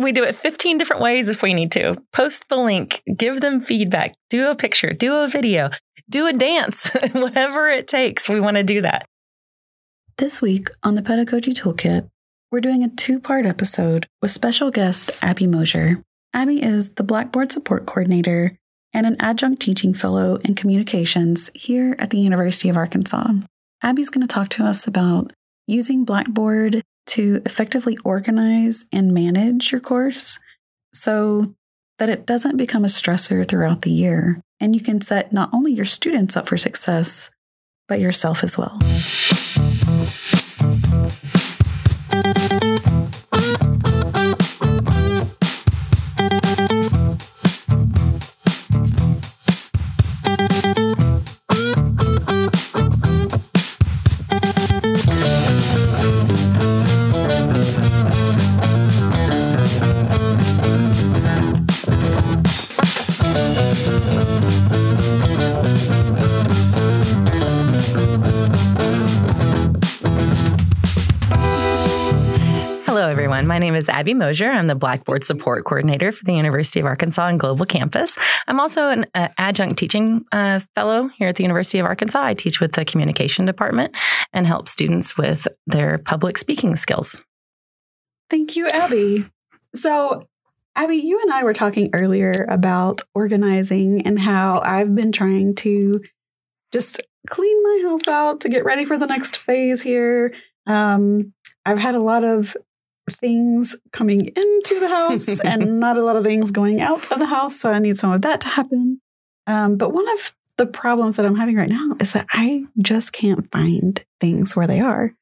We do it 15 different ways if we need to. Post the link, give them feedback, do a picture, do a video, do a dance, whatever it takes. We want to do that. This week on the Pedagogy Toolkit, we're doing a two part episode with special guest Abi Moser. Abi is the Blackboard Support Coordinator and an adjunct teaching fellow in communications here at the University of Arkansas. Abi's going to talk to us about using Blackboard to effectively organize and manage your course so that it doesn't become a stressor throughout the year. And you can set not only your students up for success, but yourself as well. My name is Abi Moser. I'm the Blackboard Support Coordinator for the University of Arkansas and Global Campus. I'm also an uh, adjunct teaching uh, fellow here at the University of Arkansas. I teach with the communication department and help students with their public speaking skills. Thank you, Abi. So, Abi, you and I were talking earlier about organizing and how I've been trying to just clean my house out to get ready for the next phase here. Um, I've had a lot of things coming into the house and not a lot of things going out of the house. So I need some of that to happen. Um, but one of the problems that I'm having right now is that I just can't find things where they are.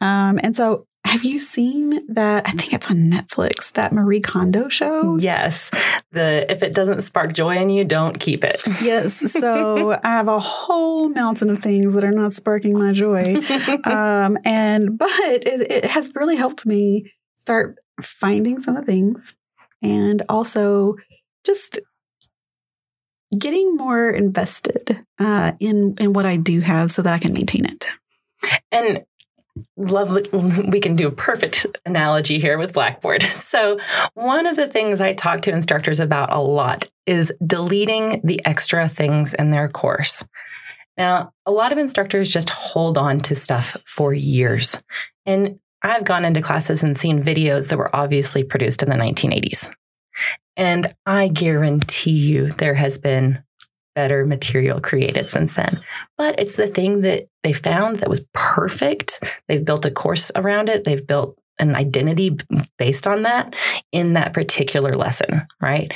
Um, and so have you seen that? I think it's on Netflix, that Marie Kondo show. Yes. The if it doesn't spark joy in you, don't keep it. Yes. So I have a whole mountain of things that are not sparking my joy. Um, and but it, it has really helped me start finding some of the things and also just getting more invested uh, in in what I do have so that I can maintain it. And love we can do a perfect analogy here with blackboard. So one of the things i talk to instructors about a lot is deleting the extra things in their course. Now a lot of instructors just hold on to stuff for years. And I've gone into classes and seen videos that were obviously produced in the 1980s. And I guarantee you there has been better material created since then. But it's the thing that they found that was perfect. They've built a course around it, they've built an identity based on that in that particular lesson, right?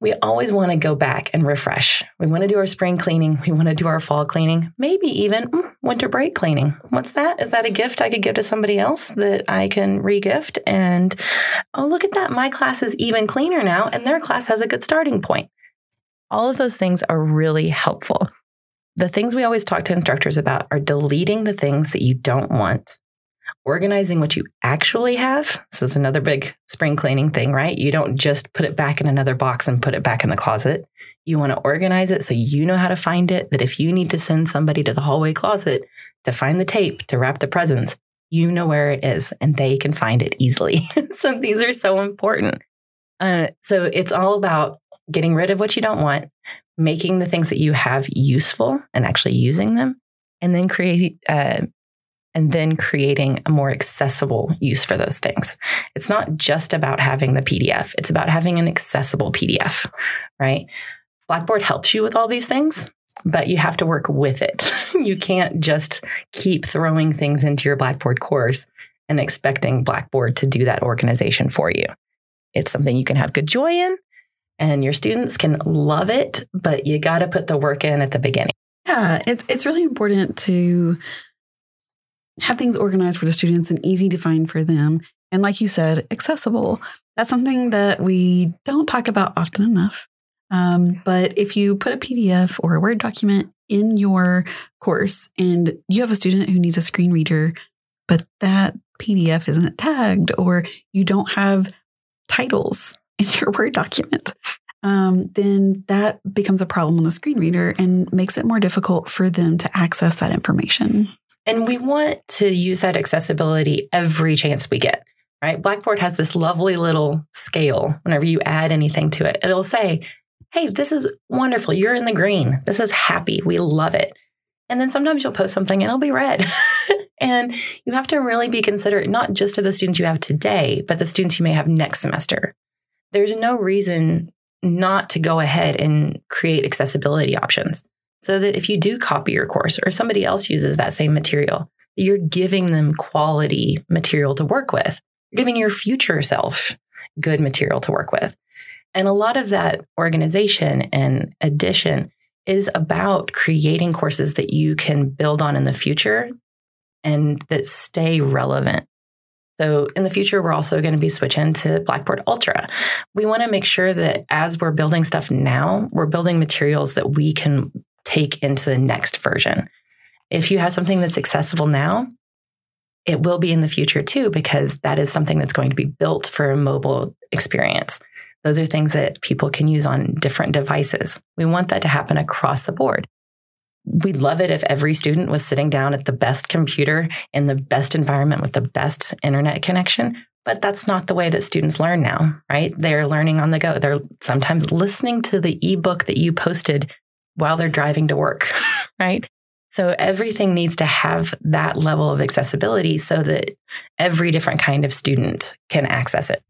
We always want to go back and refresh. We want to do our spring cleaning. We want to do our fall cleaning, maybe even mm, winter break cleaning. What's that? Is that a gift I could give to somebody else that I can regift? And oh, look at that. My class is even cleaner now, and their class has a good starting point. All of those things are really helpful. The things we always talk to instructors about are deleting the things that you don't want organizing what you actually have. This is another big spring cleaning thing, right? You don't just put it back in another box and put it back in the closet. You want to organize it so you know how to find it. That if you need to send somebody to the hallway closet to find the tape to wrap the presents, you know where it is and they can find it easily. so these are so important. Uh, so it's all about getting rid of what you don't want, making the things that you have useful and actually using them, and then create uh, and then creating a more accessible use for those things. It's not just about having the PDF, it's about having an accessible PDF, right? Blackboard helps you with all these things, but you have to work with it. you can't just keep throwing things into your Blackboard course and expecting Blackboard to do that organization for you. It's something you can have good joy in and your students can love it, but you got to put the work in at the beginning. Yeah, it's it's really important to have things organized for the students and easy to find for them. And like you said, accessible. That's something that we don't talk about often enough. Um, but if you put a PDF or a Word document in your course and you have a student who needs a screen reader, but that PDF isn't tagged or you don't have titles in your Word document, um, then that becomes a problem on the screen reader and makes it more difficult for them to access that information. And we want to use that accessibility every chance we get, right? Blackboard has this lovely little scale whenever you add anything to it. It'll say, hey, this is wonderful. You're in the green. This is happy. We love it. And then sometimes you'll post something and it'll be red. and you have to really be considerate, not just to the students you have today, but the students you may have next semester. There's no reason not to go ahead and create accessibility options so that if you do copy your course or somebody else uses that same material, you're giving them quality material to work with. You're giving your future self good material to work with. And a lot of that organization and addition is about creating courses that you can build on in the future and that stay relevant. So in the future, we're also going to be switching to Blackboard Ultra. We want to make sure that as we're building stuff now, we're building materials that we can take into the next version. If you have something that's accessible now, it will be in the future too, because that is something that's going to be built for a mobile experience. Those are things that people can use on different devices. We want that to happen across the board. We'd love it if every student was sitting down at the best computer in the best environment with the best internet connection. But that's not the way that students learn now, right? They're learning on the go. They're sometimes listening to the ebook that you posted while they're driving to work, right? So everything needs to have that level of accessibility so that every different kind of student can access it.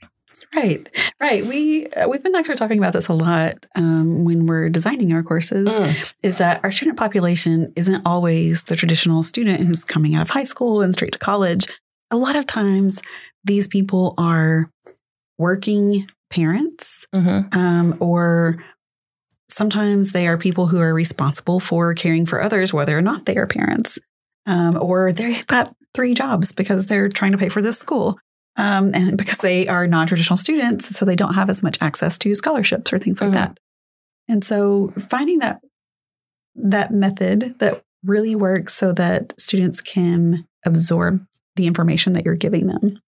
Right, right. We uh, we've been actually talking about this a lot um, when we're designing our courses. Mm. Is that our student population isn't always the traditional student who's coming out of high school and straight to college. A lot of times, these people are working parents, mm-hmm. um, or sometimes they are people who are responsible for caring for others, whether or not they are parents, um, or they've got three jobs because they're trying to pay for this school um, and because they are non-traditional students, so they don't have as much access to scholarships or things like mm-hmm. that. And so finding that that method that really works so that students can absorb the information that you're giving them.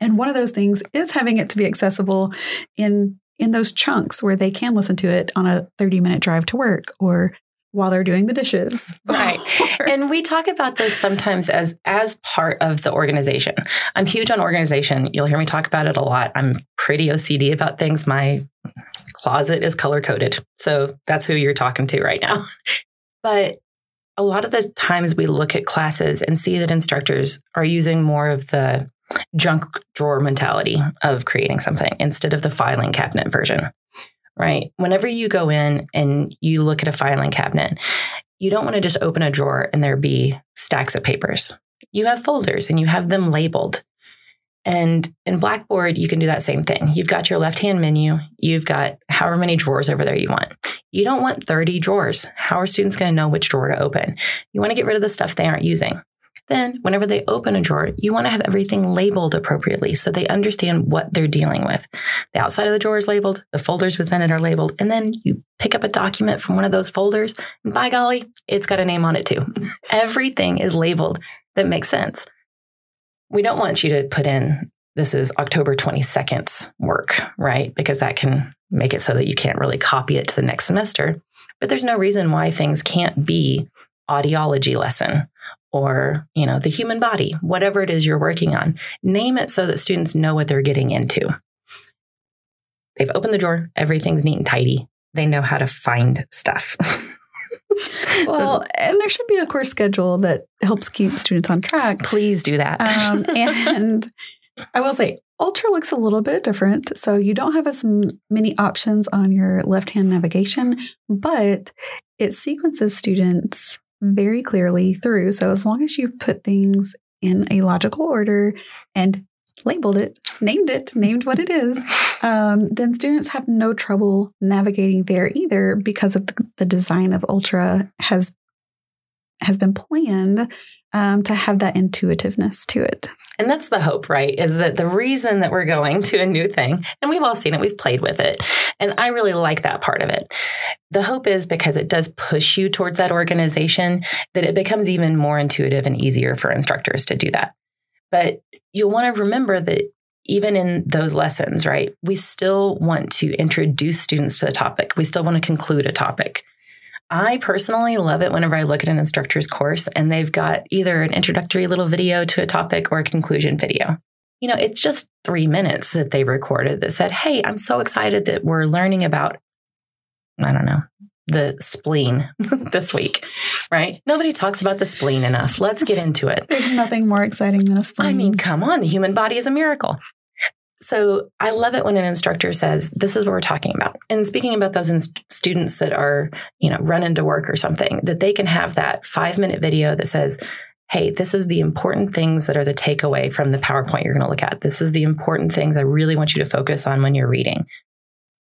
And one of those things is having it to be accessible in in those chunks where they can listen to it on a 30 minute drive to work or while they're doing the dishes. Right. and we talk about this sometimes as as part of the organization. I'm huge on organization. You'll hear me talk about it a lot. I'm pretty OCD about things. My closet is color coded. So that's who you're talking to right now. But a lot of the times we look at classes and see that instructors are using more of the junk drawer mentality of creating something instead of the filing cabinet version right? Whenever you go in and you look at a filing cabinet, you don't want to just open a drawer and there be stacks of papers. You have folders and you have them labeled. And in Blackboard, you can do that same thing. You've got your left hand menu, you've got however many drawers over there you want. You don't want 30 drawers. How are students going to know which drawer to open? You want to get rid of the stuff they aren't using. Then, whenever they open a drawer, you want to have everything labeled appropriately so they understand what they're dealing with. The outside of the drawer is labeled, the folders within it are labeled, and then you pick up a document from one of those folders, and by golly, it's got a name on it too. everything is labeled that makes sense. We don't want you to put in this is October 22nd's work, right? Because that can make it so that you can't really copy it to the next semester. But there's no reason why things can't be audiology lesson or you know the human body whatever it is you're working on name it so that students know what they're getting into. They've opened the drawer everything's neat and tidy. They know how to find stuff. Well and there should be a course schedule that helps keep students on track. Please do that. Um, and i will say ultra looks a little bit different so you don't have as many options on your left hand navigation but it sequences students very clearly through. So as long as you've put things in a logical order and labeled it, named it, named what it is, um, then students have no trouble navigating there either because of the, the design of Ultra has has been planned um, to have that intuitiveness to it. And that's the hope, right? Is that the reason that we're going to a new thing, and we've all seen it, we've played with it. And I really like that part of it. The hope is because it does push you towards that organization, that it becomes even more intuitive and easier for instructors to do that. But you'll want to remember that even in those lessons, right, we still want to introduce students to the topic. We still want to conclude a topic. I personally love it whenever I look at an instructor's course and they've got either an introductory little video to a topic or a conclusion video. you know, it's just three minutes that they recorded that said, Hey, I'm so excited that we're learning about, I don't know, the spleen this week, right? Nobody talks about the spleen enough. Let's get into it. There's nothing more exciting than a spleen. I mean, come on, the human body is a miracle. So I love it when an instructor says, "This is what we're talking about." And speaking about those in- students that are, you know, run into work or something, that they can have that five minute video that says, "Hey, this is the important things that are the takeaway from the PowerPoint you're going to look at. This is the important things I really want you to focus on when you're reading."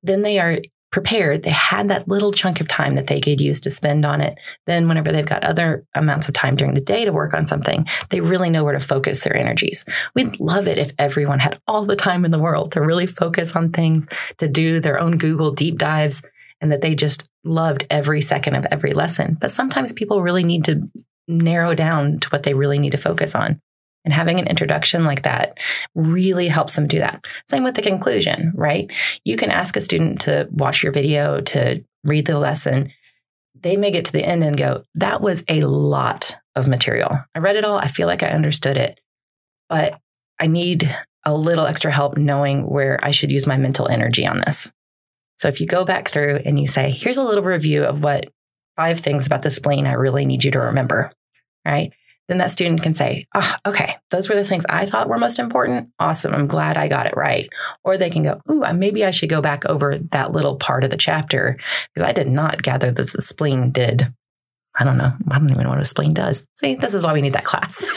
Then they are prepared, they had that little chunk of time that they could use to spend on it. Then, whenever they've got other amounts of time during the day to work on something, they really know where to focus their energies. We'd love it if everyone had all the time in the world to really focus on things, to do their own Google deep dives, and that they just loved every second of every lesson. But sometimes people really need to narrow down to what they really need to focus on. And having an introduction like that really helps them do that. Same with the conclusion, right? You can ask a student to watch your video, to read the lesson. They may get to the end and go, that was a lot of material. I read it all. I feel like I understood it, but I need a little extra help knowing where I should use my mental energy on this. So if you go back through and you say, here's a little review of what five things about the spleen I really need you to remember, right? Then that student can say, oh, okay, those were the things I thought were most important. Awesome. I'm glad I got it right. Or they can go, ooh, maybe I should go back over that little part of the chapter because I did not gather that the spleen did. I don't know. I don't even know what a spleen does. See, this is why we need that class.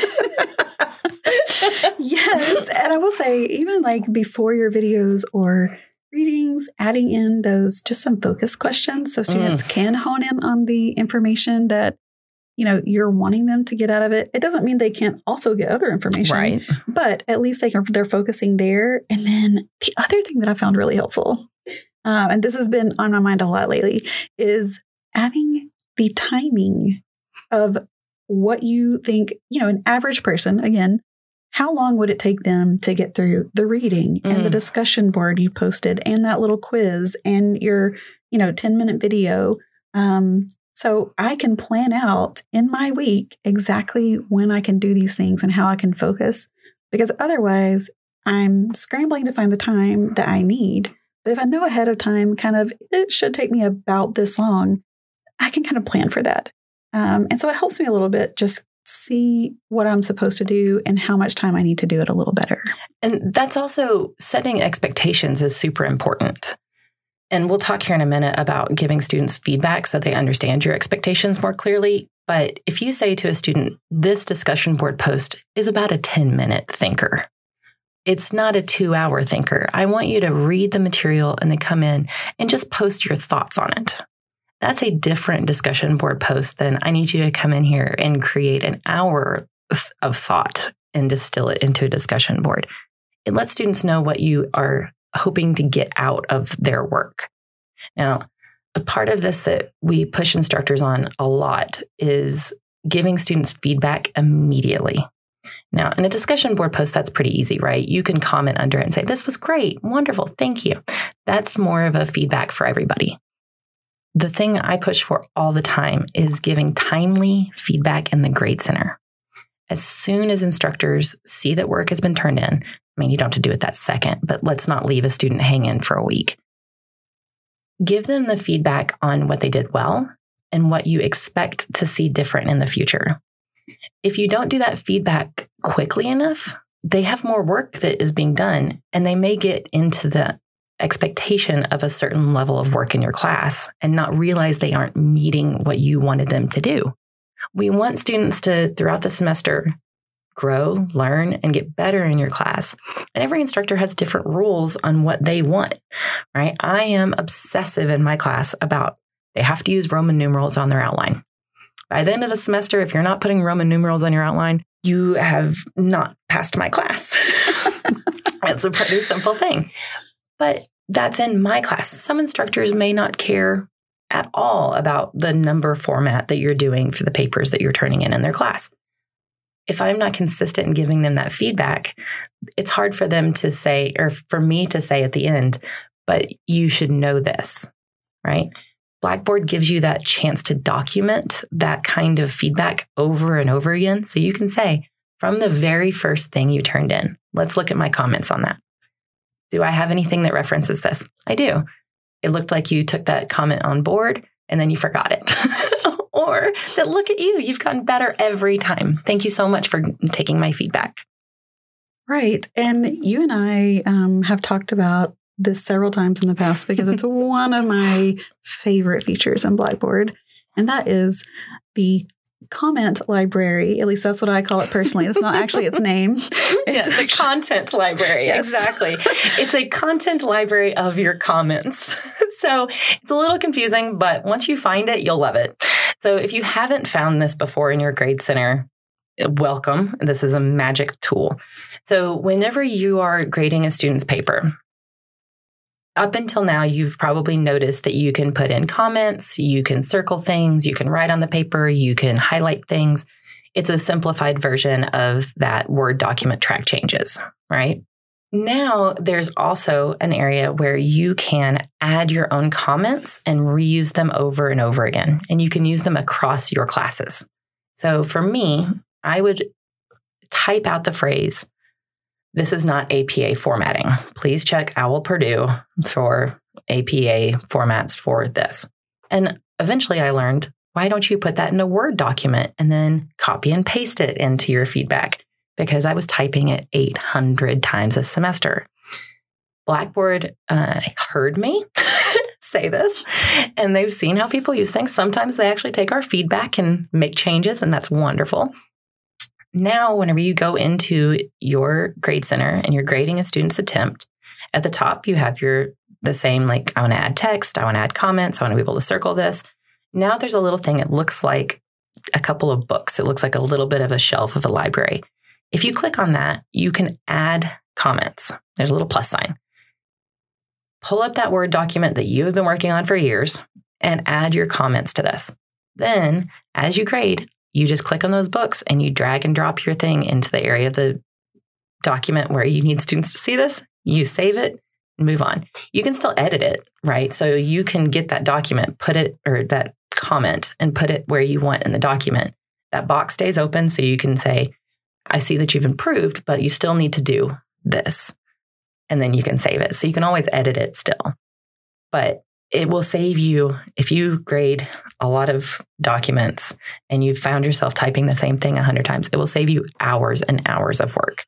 yes. And I will say, even like before your videos or readings, adding in those just some focus questions so students mm. can hone in on the information that you know you're wanting them to get out of it it doesn't mean they can't also get other information right but at least they can, they're focusing there and then the other thing that i found really helpful um, and this has been on my mind a lot lately is adding the timing of what you think you know an average person again how long would it take them to get through the reading mm. and the mm. discussion board you posted and that little quiz and your you know 10 minute video um, so I can plan out in my week exactly when I can do these things and how I can focus because otherwise I'm scrambling to find the time that I need. But if I know ahead of time, kind of, it should take me about this long, I can kind of plan for that. Um, and so it helps me a little bit just see what I'm supposed to do and how much time I need to do it a little better. And that's also setting expectations is super important. And we'll talk here in a minute about giving students feedback so they understand your expectations more clearly. But if you say to a student, this discussion board post is about a 10 minute thinker, it's not a two hour thinker. I want you to read the material and then come in and just post your thoughts on it. That's a different discussion board post than I need you to come in here and create an hour of thought and distill it into a discussion board. It lets students know what you are hoping to get out of their work. Now, a part of this that we push instructors on a lot is giving students feedback immediately. Now, in a discussion board post, that's pretty easy, right? You can comment under it and say, This was great, wonderful, thank you. That's more of a feedback for everybody. The thing I push for all the time is giving timely feedback in the Grade Center. As soon as instructors see that work has been turned in, I mean, you don't have to do it that second, but let's not leave a student hanging for a week. Give them the feedback on what they did well and what you expect to see different in the future. If you don't do that feedback quickly enough, they have more work that is being done and they may get into the expectation of a certain level of work in your class and not realize they aren't meeting what you wanted them to do. We want students to, throughout the semester, grow, learn, and get better in your class. And every instructor has different rules on what they want, right? I am obsessive in my class about they have to use Roman numerals on their outline. By the end of the semester, if you're not putting Roman numerals on your outline, you have not passed my class. It's a pretty simple thing. But that's in my class. Some instructors may not care at all about the number format that you're doing for the papers that you're turning in in their class if I'm not consistent in giving them that feedback, it's hard for them to say, or for me to say at the end, but you should know this, right? Blackboard gives you that chance to document that kind of feedback over and over again. So you can say, from the very first thing you turned in. Let's look at my comments on that. Do I have anything that references this? I do. It looked like you took that comment on board and then you forgot it. or that look at you, you've gotten better every time. Thank you so much for taking my feedback. Right. And you and I um, have talked about this several times in the past because it's one of my favorite features in Blackboard. And that is the comment library. At least that's what I call it personally. It's not actually its name. It's a content library. Yes. Exactly. It's a content library of your comments. So it's a little confusing, but once you find it, you'll love it. So if you haven't found this before in your grade center, eh, welcome. This is a magic tool. So whenever you are grading a student's paper, up until now, you've probably noticed that you can put in comments, you can circle things, you can write on the paper, you can highlight things. It's a simplified version of that Word document track changes, right? Now, there's also an area where you can add your own comments and reuse them over and over again, and you can use them across your classes. So for me, I would type out the phrase, this is not APA formatting. Please check OWL Purdue for APA formats for this. And eventually I learned why don't you put that in a Word document and then copy and paste it into your feedback? Because I was typing it 800 times a semester. Blackboard uh, heard me say this and they've seen how people use things. Sometimes they actually take our feedback and make changes, and that's wonderful now, whenever you go into your grade center and you're grading a student's attempt, at the top you have your the same like I want to add text, I want to add comments, I want to be able to circle this. Now there's a little thing. It looks like a couple of books. It looks like a little bit of a shelf of a library. If you click on that, you can add comments. There's a little plus sign. Pull up that Word document that you have been working on for years and add your comments to this. Then, as you grade, you just click on those books and you drag and drop your thing into the area of the document where you need students to see this. You save it move on. You can still edit it, right? So you can get that document, put it or that comment and put it where you want in the document. That box stays open so you can say, I see that you've improved, but you still need to do this. And then you can save it. So you can always edit it still. But it will save you if you grade a lot of documents and you've found yourself typing the same thing a hundred times, it will save you hours and hours of work.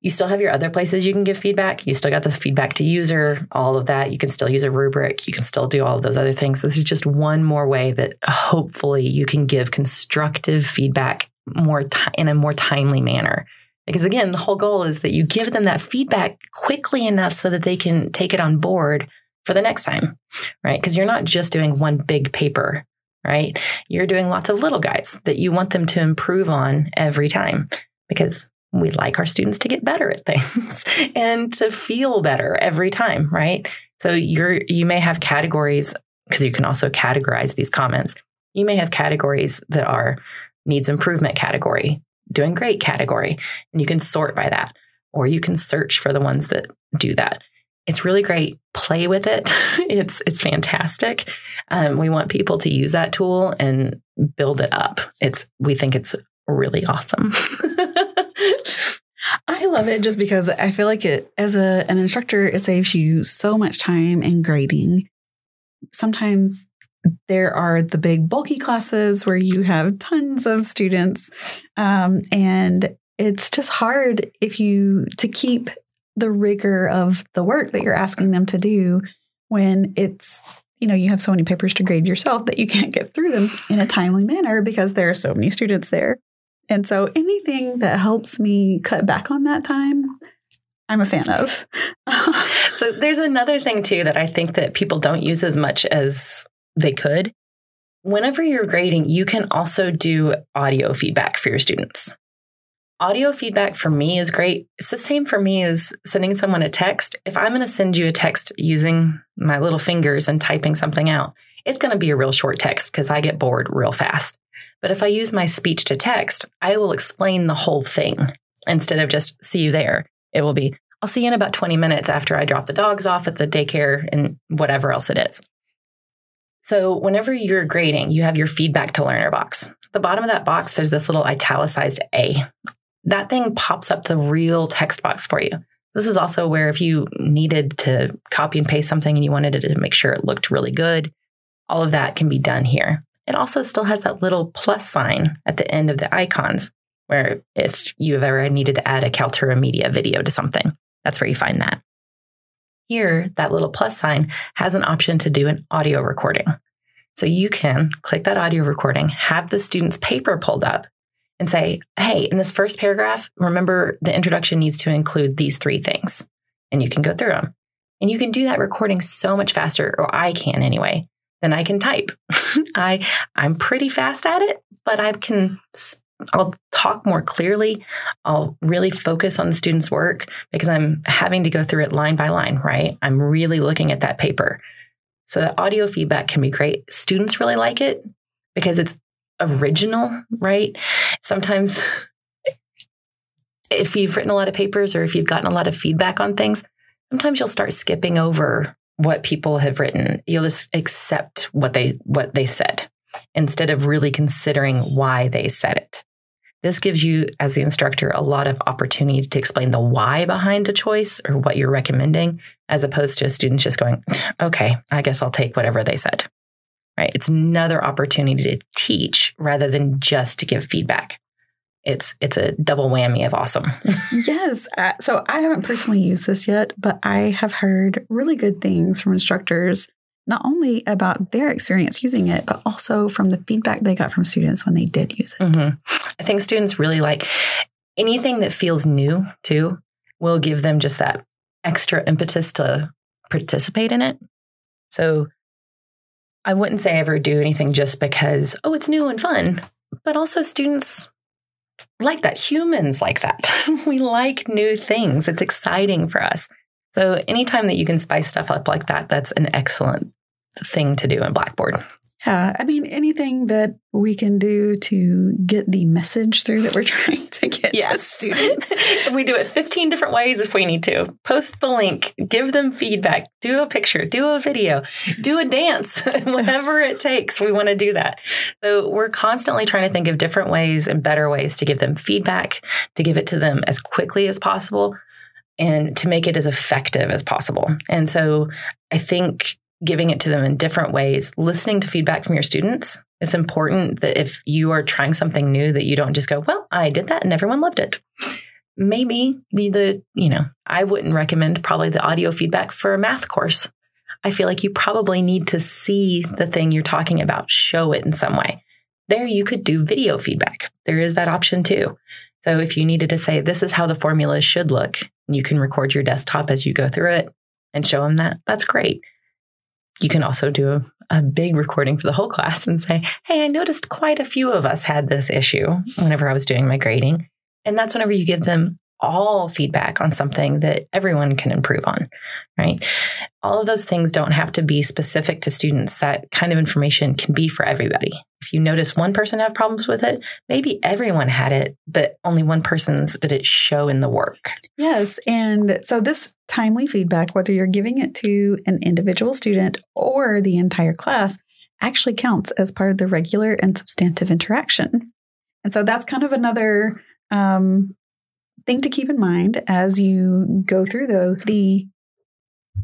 You still have your other places you can give feedback. You still got the feedback to user, all of that. You can still use a rubric. You can still do all of those other things. This is just one more way that hopefully you can give constructive feedback more t- in a more timely manner. Because again, the whole goal is that you give them that feedback quickly enough so that they can take it on board for the next time, right? Because you're not just doing one big paper, right? You're doing lots of little guys that you want them to improve on every time because we like our students to get better at things and to feel better every time, right? So you're you may have categories because you can also categorize these comments. You may have categories that are needs improvement category, doing great category, and you can sort by that or you can search for the ones that do that it's really great. Play with it. it's it's fantastic. Um, we want people to use that tool and build it up. It's we think it's really awesome. I love it just because I feel like it as a an instructor it saves you so much time in grading. Sometimes there are the big bulky classes where you have tons of students um, and it's just hard if you to keep the rigor of the work that you're asking them to do when it's you know you have so many papers to grade yourself that you can't get through them in a timely manner because there are so many students there. And so anything that helps me cut back on that time i'm a fan of. So there's another thing too that i think that people don't use as much as they could. Whenever you're grading you can also do audio feedback for your students Audio feedback for me is great. It's the same for me as sending someone a text. If I'm going to send you a text using my little fingers and typing something out, it's going to be a real short text because I get bored real fast. But if I use my speech to text, I will explain the whole thing instead of just see you there. It will be, I'll see you in about 20 minutes after I drop the dogs off at the daycare and whatever else it is. So, whenever you're grading, you have your feedback to learner box. The bottom of that box, there's this little italicized A. that thing pops up the real text box for you. This is also where if you needed to copy and paste something and you wanted to make sure it looked really good, all of that can be done here. It also still has that little plus sign at the end of the icons where if you've ever needed to add a Kaltura Media video to something, that's where you find that. Here, that little plus sign has an option to do an audio recording. So you can click that audio recording, have the student's paper pulled up, and say, hey, in this first paragraph, remember the introduction needs to include these three things. And you can go through them. And you can do that recording so much faster, or I can anyway, than I can type. I I'm pretty fast at it, but I can I'll talk more clearly. I'll really focus on the student's work because I'm having to go through it line by line, right? I'm really looking at that paper. So the audio feedback can be great. Students really like it because it's original, right? Sometimes if you've written a lot of papers or if you've gotten a lot of feedback on things, sometimes you'll start skipping over what people have written. You'll just accept what they what they said instead of really considering why they said it. This gives you, as the instructor, a lot of opportunity to explain the why behind a choice or what you're recommending, as opposed to a student just going, okay, I guess I'll take whatever they said. Right? It's another opportunity to teach rather than just to give feedback. It's it's a double whammy of awesome. yes. Uh, so I haven't personally used this yet, but I have heard really good things from instructors not only about their experience using it, but also from the feedback they got from students when they did use it. Mm-hmm. I think students really like anything that feels new too will give them just that extra impetus to participate in it. So I wouldn't say I ever do anything just because, oh, it's new and fun, but also students like that. Humans like that. we like new things. It's exciting for us. So anytime that you can spice stuff up like that, that's an excellent thing to do in Blackboard. Yeah, I mean anything that we can do to get the message through that we're trying to get yes. to students. we do it 15 different ways if we need to. Post the link, give them feedback, do a picture, do a video, do a dance, whatever it takes. We want to do that. So we're constantly trying to think of different ways and better ways to give them feedback, to give it to them as quickly as possible and to make it as effective as possible. And so I think giving it to them in different ways, listening to feedback from your students. It's important that if you are trying something new that you don't just go, well, I did that and everyone loved it. Maybe the, the you know, I wouldn't recommend probably the audio feedback for a math course. I feel like you probably need to see the thing you're talking about, show it in some way. There you could do video feedback. There is that option too. So if you needed to say, this is how the formula should look, you can record your desktop as you go through it and show them that, that's great. You can also do a, a, big recording for the whole class and say, Hey, I noticed quite a few of us had this issue whenever I was doing my grading. And that's whenever you give them all feedback on something that everyone can improve on, right? All of those things don't have to be specific to students. That kind of information can be for everybody. If you notice one person have problems with it, maybe everyone had it, but only one person's did it show in the work. Yes. And so this timely feedback, whether you're giving it to an individual student or the entire class, actually counts as part of the regular and substantive interaction. And so that's kind of another um, thing to keep in mind as you go through though the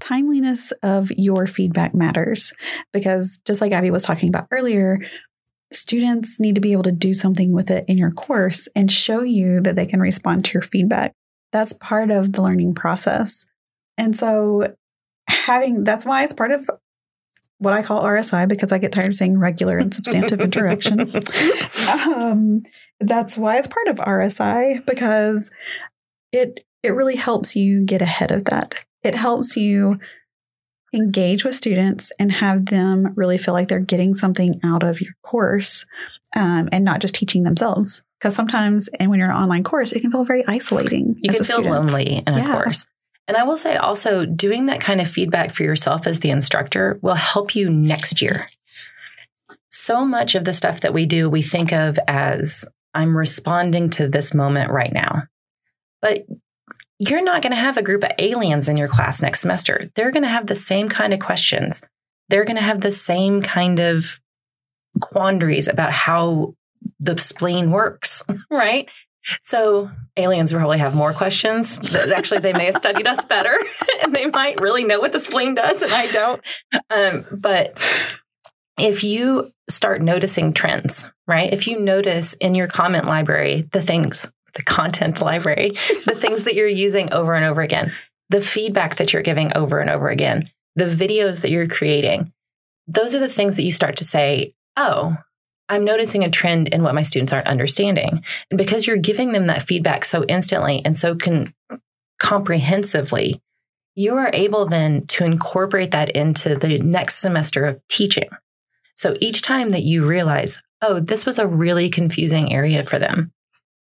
timeliness of your feedback matters because just like Abi was talking about earlier, students need to be able to do something with it in your course and show you that they can respond to your feedback. That's part of the learning process. And so having that's why it's part of what I call RSI because I get tired of saying regular and substantive interaction. Um, that's why it's part of RSI because it it really helps you get ahead of that. It helps you engage with students and have them really feel like they're getting something out of your course um, and not just teaching themselves. Because sometimes, and when you're an online course, it can feel very isolating. You can feel student. lonely in a course. And I will say also, doing that kind of feedback for yourself as the instructor will help you next year. So much of the stuff that we do, we think of as I'm responding to this moment right now. But you're not going to have a group of aliens in your class next semester. They're going to have the same kind of questions. They're going to have the same kind of quandaries about how the spleen works, right? So aliens probably have more questions. Actually, they may have studied us better, and they might really know what the spleen does, and I don't. Um, but if you start noticing trends, right? If you notice in your comment library the things, the content library, the things that you're using over and over again, the feedback that you're giving over and over again, the videos that you're creating, those are the things that you start to say, oh, I'm noticing a trend in what my students aren't understanding. And because you're giving them that feedback so instantly and so con- comprehensively, you are able then to incorporate that into the next semester of teaching. So each time that you realize, oh, this was a really confusing area for them,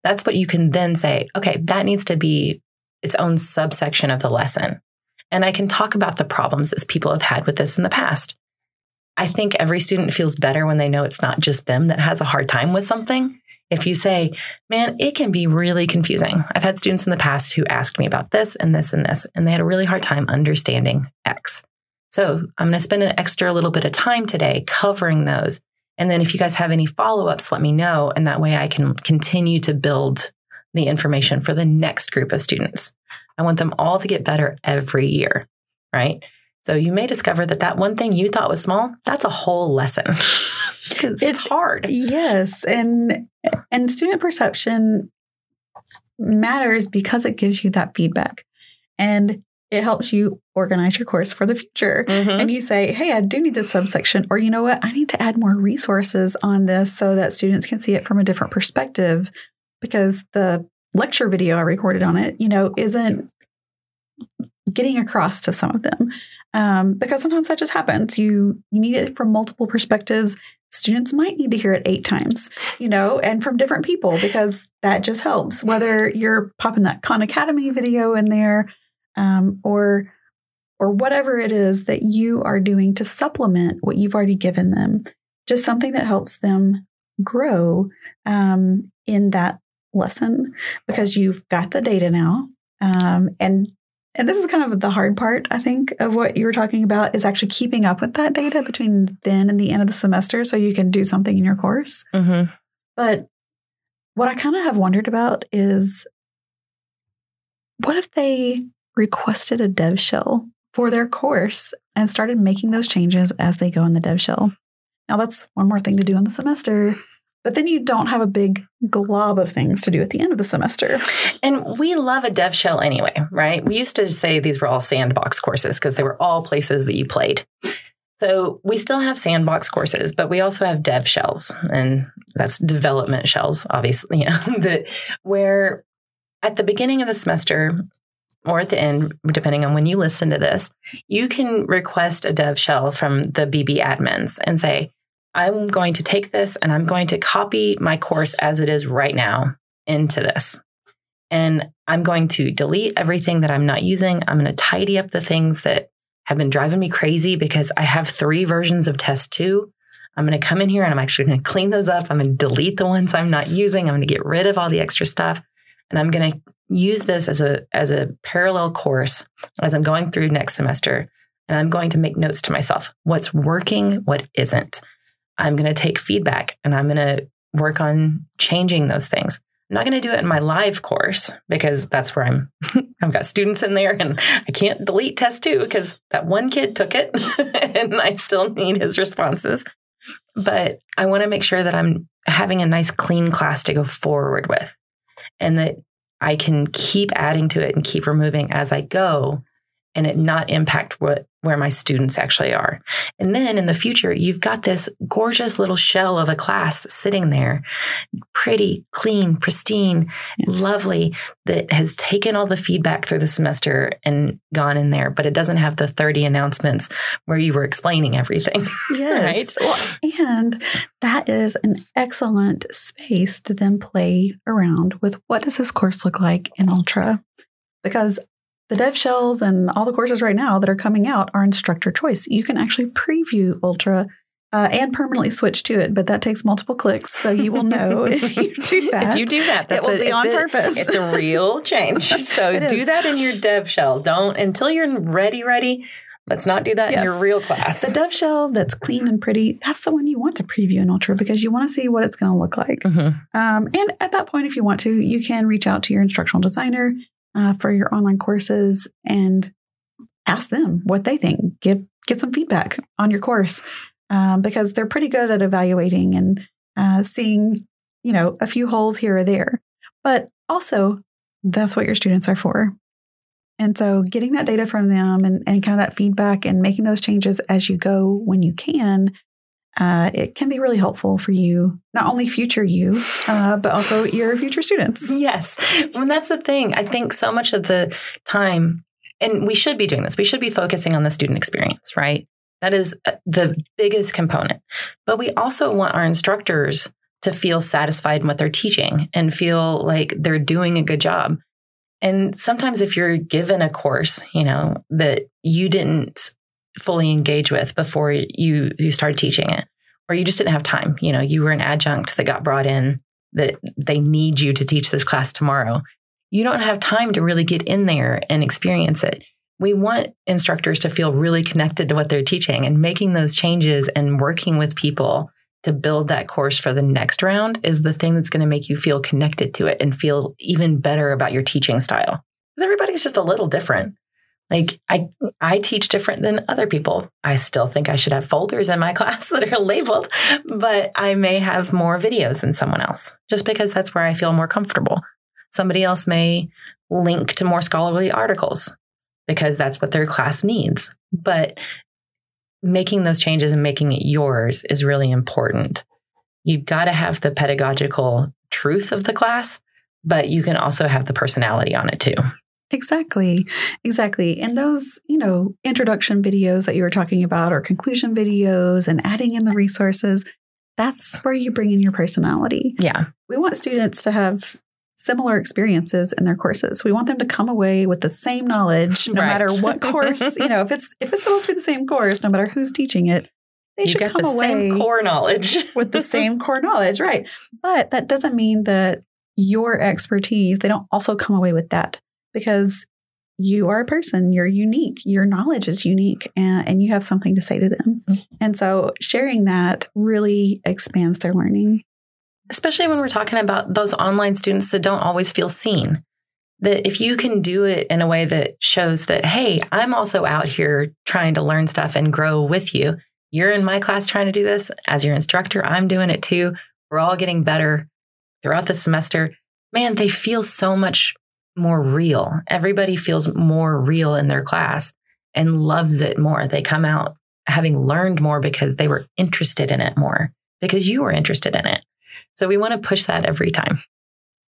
that's what you can then say, okay, that needs to be its own subsection of the lesson. And I can talk about the problems that people have had with this in the past. I think every student feels better when they know it's not just them that has a hard time with something. If you say, man, it can be really confusing. I've had students in the past who asked me about this and this and this, and they had a really hard time understanding X. So I'm going to spend an extra little bit of time today covering those. And then if you guys have any follow ups, let me know. And that way I can continue to build the information for the next group of students. I want them all to get better every year, right? So you may discover that that one thing you thought was small, that's a whole lesson. it's, it's hard. Yes, and and student perception matters because it gives you that feedback. And it helps you organize your course for the future. Mm-hmm. And you say, hey, I do need this subsection, or you know what, I need to add more resources on this so that students can see it from a different perspective because the lecture video I recorded on it, you know, isn't getting across to some of them um, because sometimes that just happens. You you need it from multiple perspectives. Students might need to hear it eight times, you know, and from different people because that just helps. Whether you're popping that Khan Academy video in there, um, or or whatever it is that you are doing to supplement what you've already given them, just something that helps them grow um, in that lesson because you've got the data now um, and and this is kind of the hard part, I think, of what you were talking about is actually keeping up with that data between then and the end of the semester so you can do something in your course. Mm-hmm. But what I kind of have wondered about is what if they requested a dev shell for their course and started making those changes as they go in the dev shell? Now, that's one more thing to do in the semester but then you don't have a big glob of things to do at the end of the semester. And we love a dev shell anyway, right? We used to say these were all sandbox courses because they were all places that you played. So we still have sandbox courses, but we also have dev shells, and that's development shells, obviously, you know, that where at the beginning of the semester or at the end, depending on when you listen to this, you can request a dev shell from the BB admins and say, I'm going to take this and I'm going to copy my course as it is right now into this. And I'm going to delete everything that I'm not using. I'm going to tidy up the things that have been driving me crazy because I have three versions of test two. I'm going to come in here and I'm actually going to clean those up. I'm going to delete the ones I'm not using. I'm going to get rid of all the extra stuff. And I'm going to use this as a as a parallel course as I'm going through next semester. And I'm going to make notes to myself. What's working, what isn't. I'm going to take feedback and I'm going to work on changing those things. I'm not going to do it in my live course because that's where I'm. I've got students in there and I can't delete test two because that one kid took it and I still need his responses. But I want to make sure that I'm having a nice, clean class to go forward with and that I can keep adding to it and keep removing as I go and it not impact what where my students actually are. And then in the future, you've got this gorgeous little shell of a class sitting there, pretty, clean, pristine, yes. lovely, that has taken all the feedback through the semester and gone in there, but it doesn't have the 30 announcements where you were explaining everything. Yes. right? And that is an excellent space to then play around with what does this course look like in Ultra? Because the dev shells and all the courses right now that are coming out are instructor choice. You can actually preview Ultra uh, and permanently switch to it, but that takes multiple clicks. So you will know if you do that. if you do that, that's it will a, be on a, purpose. It's a real change. So do that in your dev shell. Don't until you're ready, ready. Let's not do that Yes. in your real class. The dev shell that's clean and pretty, that's the one you want to preview in Ultra because you want to see what it's going to look like. Mhm. Um, and at that point, if you want to, you can reach out to your instructional designer uh, for your online courses and ask them what they think. Give get some feedback on your course um, because they're pretty good at evaluating and uh, seeing, you know, a few holes here or there. But also, that's what your students are for. And so, getting that data from them and, and kind of that feedback and making those changes as you go when you can uh, it can be really helpful for you, not only future you, uh, but also your future students. Yes. And that's the thing. I think so much of the time, and we should be doing this, we should be focusing on the student experience, right? That is uh, the biggest component. But we also want our instructors to feel satisfied in what they're teaching and feel like they're doing a good job. And sometimes if you're given a course, you know, that you didn't fully engage with before you you started teaching it or you just didn't have time, you know, you were an adjunct that got brought in that they need you to teach this class tomorrow. You don't have time to really get in there and experience it. We want instructors to feel really connected to what they're teaching and making those changes and working with people to build that course for the next round is the thing that's going to make you feel connected to it and feel even better about your teaching style. Because everybody's just a little different. Like I I teach different than other people. I still think I should have folders in my class that are labeled, but I may have more videos than someone else just because that's where I feel more comfortable. Somebody else may link to more scholarly articles because that's what their class needs. But making those changes and making it yours is really important. You've got to have the pedagogical truth of the class, but you can also have the personality on it too. Exactly. Exactly. And those, you know, introduction videos that you were talking about or conclusion videos and adding in the resources, that's where you bring in your personality. Yeah. We want students to have similar experiences in their courses. We want them to come away with the same knowledge no Right. matter what course, you know, if it's if it's supposed to be the same course, no matter who's teaching it, they you should come the away same core knowledge. with the same core knowledge, right? But that doesn't mean that your expertise, they don't also come away with that because you are a person, you're unique, your knowledge is unique, and, and you have something to say to them. Mhm. And so sharing that really expands their learning. especially when we're talking about those online students that don't always feel seen. That if you can do it in a way that shows that, hey, I'm also out here trying to learn stuff and grow with you. You're in my class trying to do this. As your instructor, I'm doing it too. We're all getting better throughout the semester. Man, they feel so much more real. Everybody feels more real in their class and loves it more. They come out having learned more because they were interested in it more, because you were interested in it. So we want to push that every time.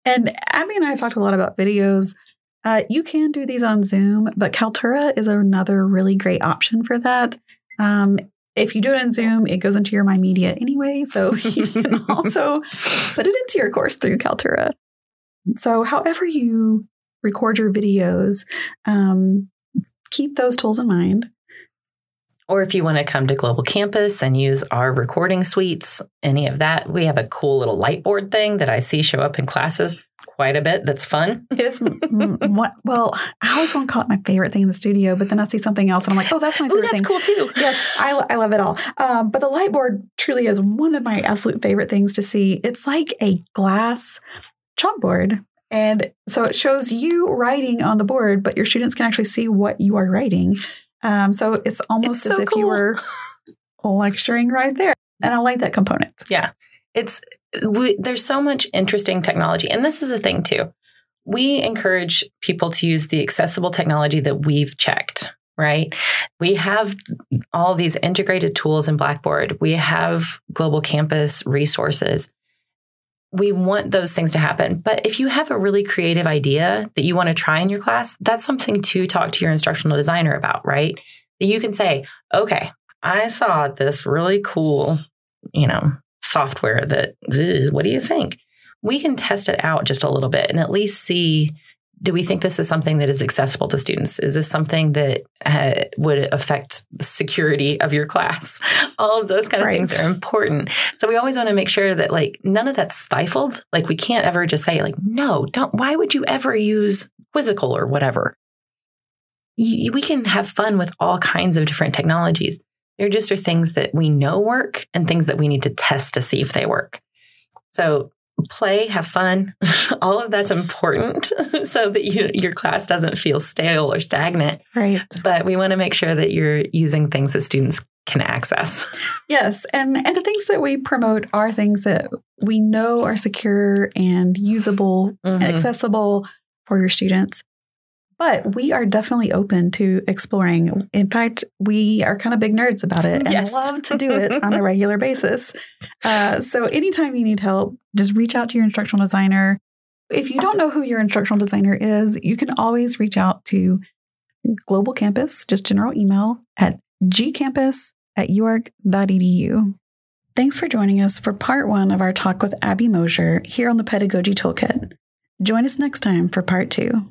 And Abi and I have talked a lot about videos. Uh, you can do these on Zoom, but Kaltura is another really great option for that. Um, if you do it in Zoom, it goes into your My Media anyway. So you can also put it into your course through Kaltura. So, however you record your videos, um, keep those tools in mind. Or if you want to come to Global Campus and use our recording suites, any of that, we have a cool little light board thing that I see show up in classes quite a bit. That's fun. It's what, well, I always want to call it my favorite thing in the studio, but then I see something else and I'm like, oh, that's my Oh, favorite that's thing. cool too. yes, I, I love it all. Um, but the light board truly is one of my absolute favorite things to see. It's like a glass chalkboard. And so it shows you writing on the board, but your students can actually see what you are writing. Um, so it's almost It's as so if you were lecturing right there. And I like that component. Yeah. It's we, there's so much interesting technology, and this is a thing too. We encourage people to use the accessible technology that we've checked. Right, we have all these integrated tools in Blackboard. We have global campus resources. We want those things to happen. But if you have a really creative idea that you want to try in your class, that's something to talk to your instructional designer about, right? That you can say, okay, I saw this really cool, you know, software that, "Ugh, what do you think? We can test it out just a little bit and at least see do we think this is something that is accessible to students? Is this something that uh, would affect security of your class? All of those kind of Right. things are important. So we always want to make sure that like none of that's stifled. Like we can't ever just say like, no, don't. Why would you ever use Quizzical or whatever? y- we can have fun with all kinds of different technologies. There just are things that we know work and things that we need to test to see if they work. So play, have fun, all of that's important so that you, your class doesn't feel stale or stagnant. Right. But we want to make sure that you're using things that students can access. Yes, and and the things that we promote are things that we know are secure and usable and Mhm. accessible for your students. But we are definitely open to exploring. In fact, we are kind of big nerds about it and Yes. love to do it on a regular basis. Uh, so, anytime you need help, just reach out to your instructional designer. If you don't know who your instructional designer is, you can always reach out to Global Campus, just general email at gcampus at uark.edu. Thanks for joining us for part one of our talk with Abi Moser here on the Pedagogy Toolkit. Join us next time for part two.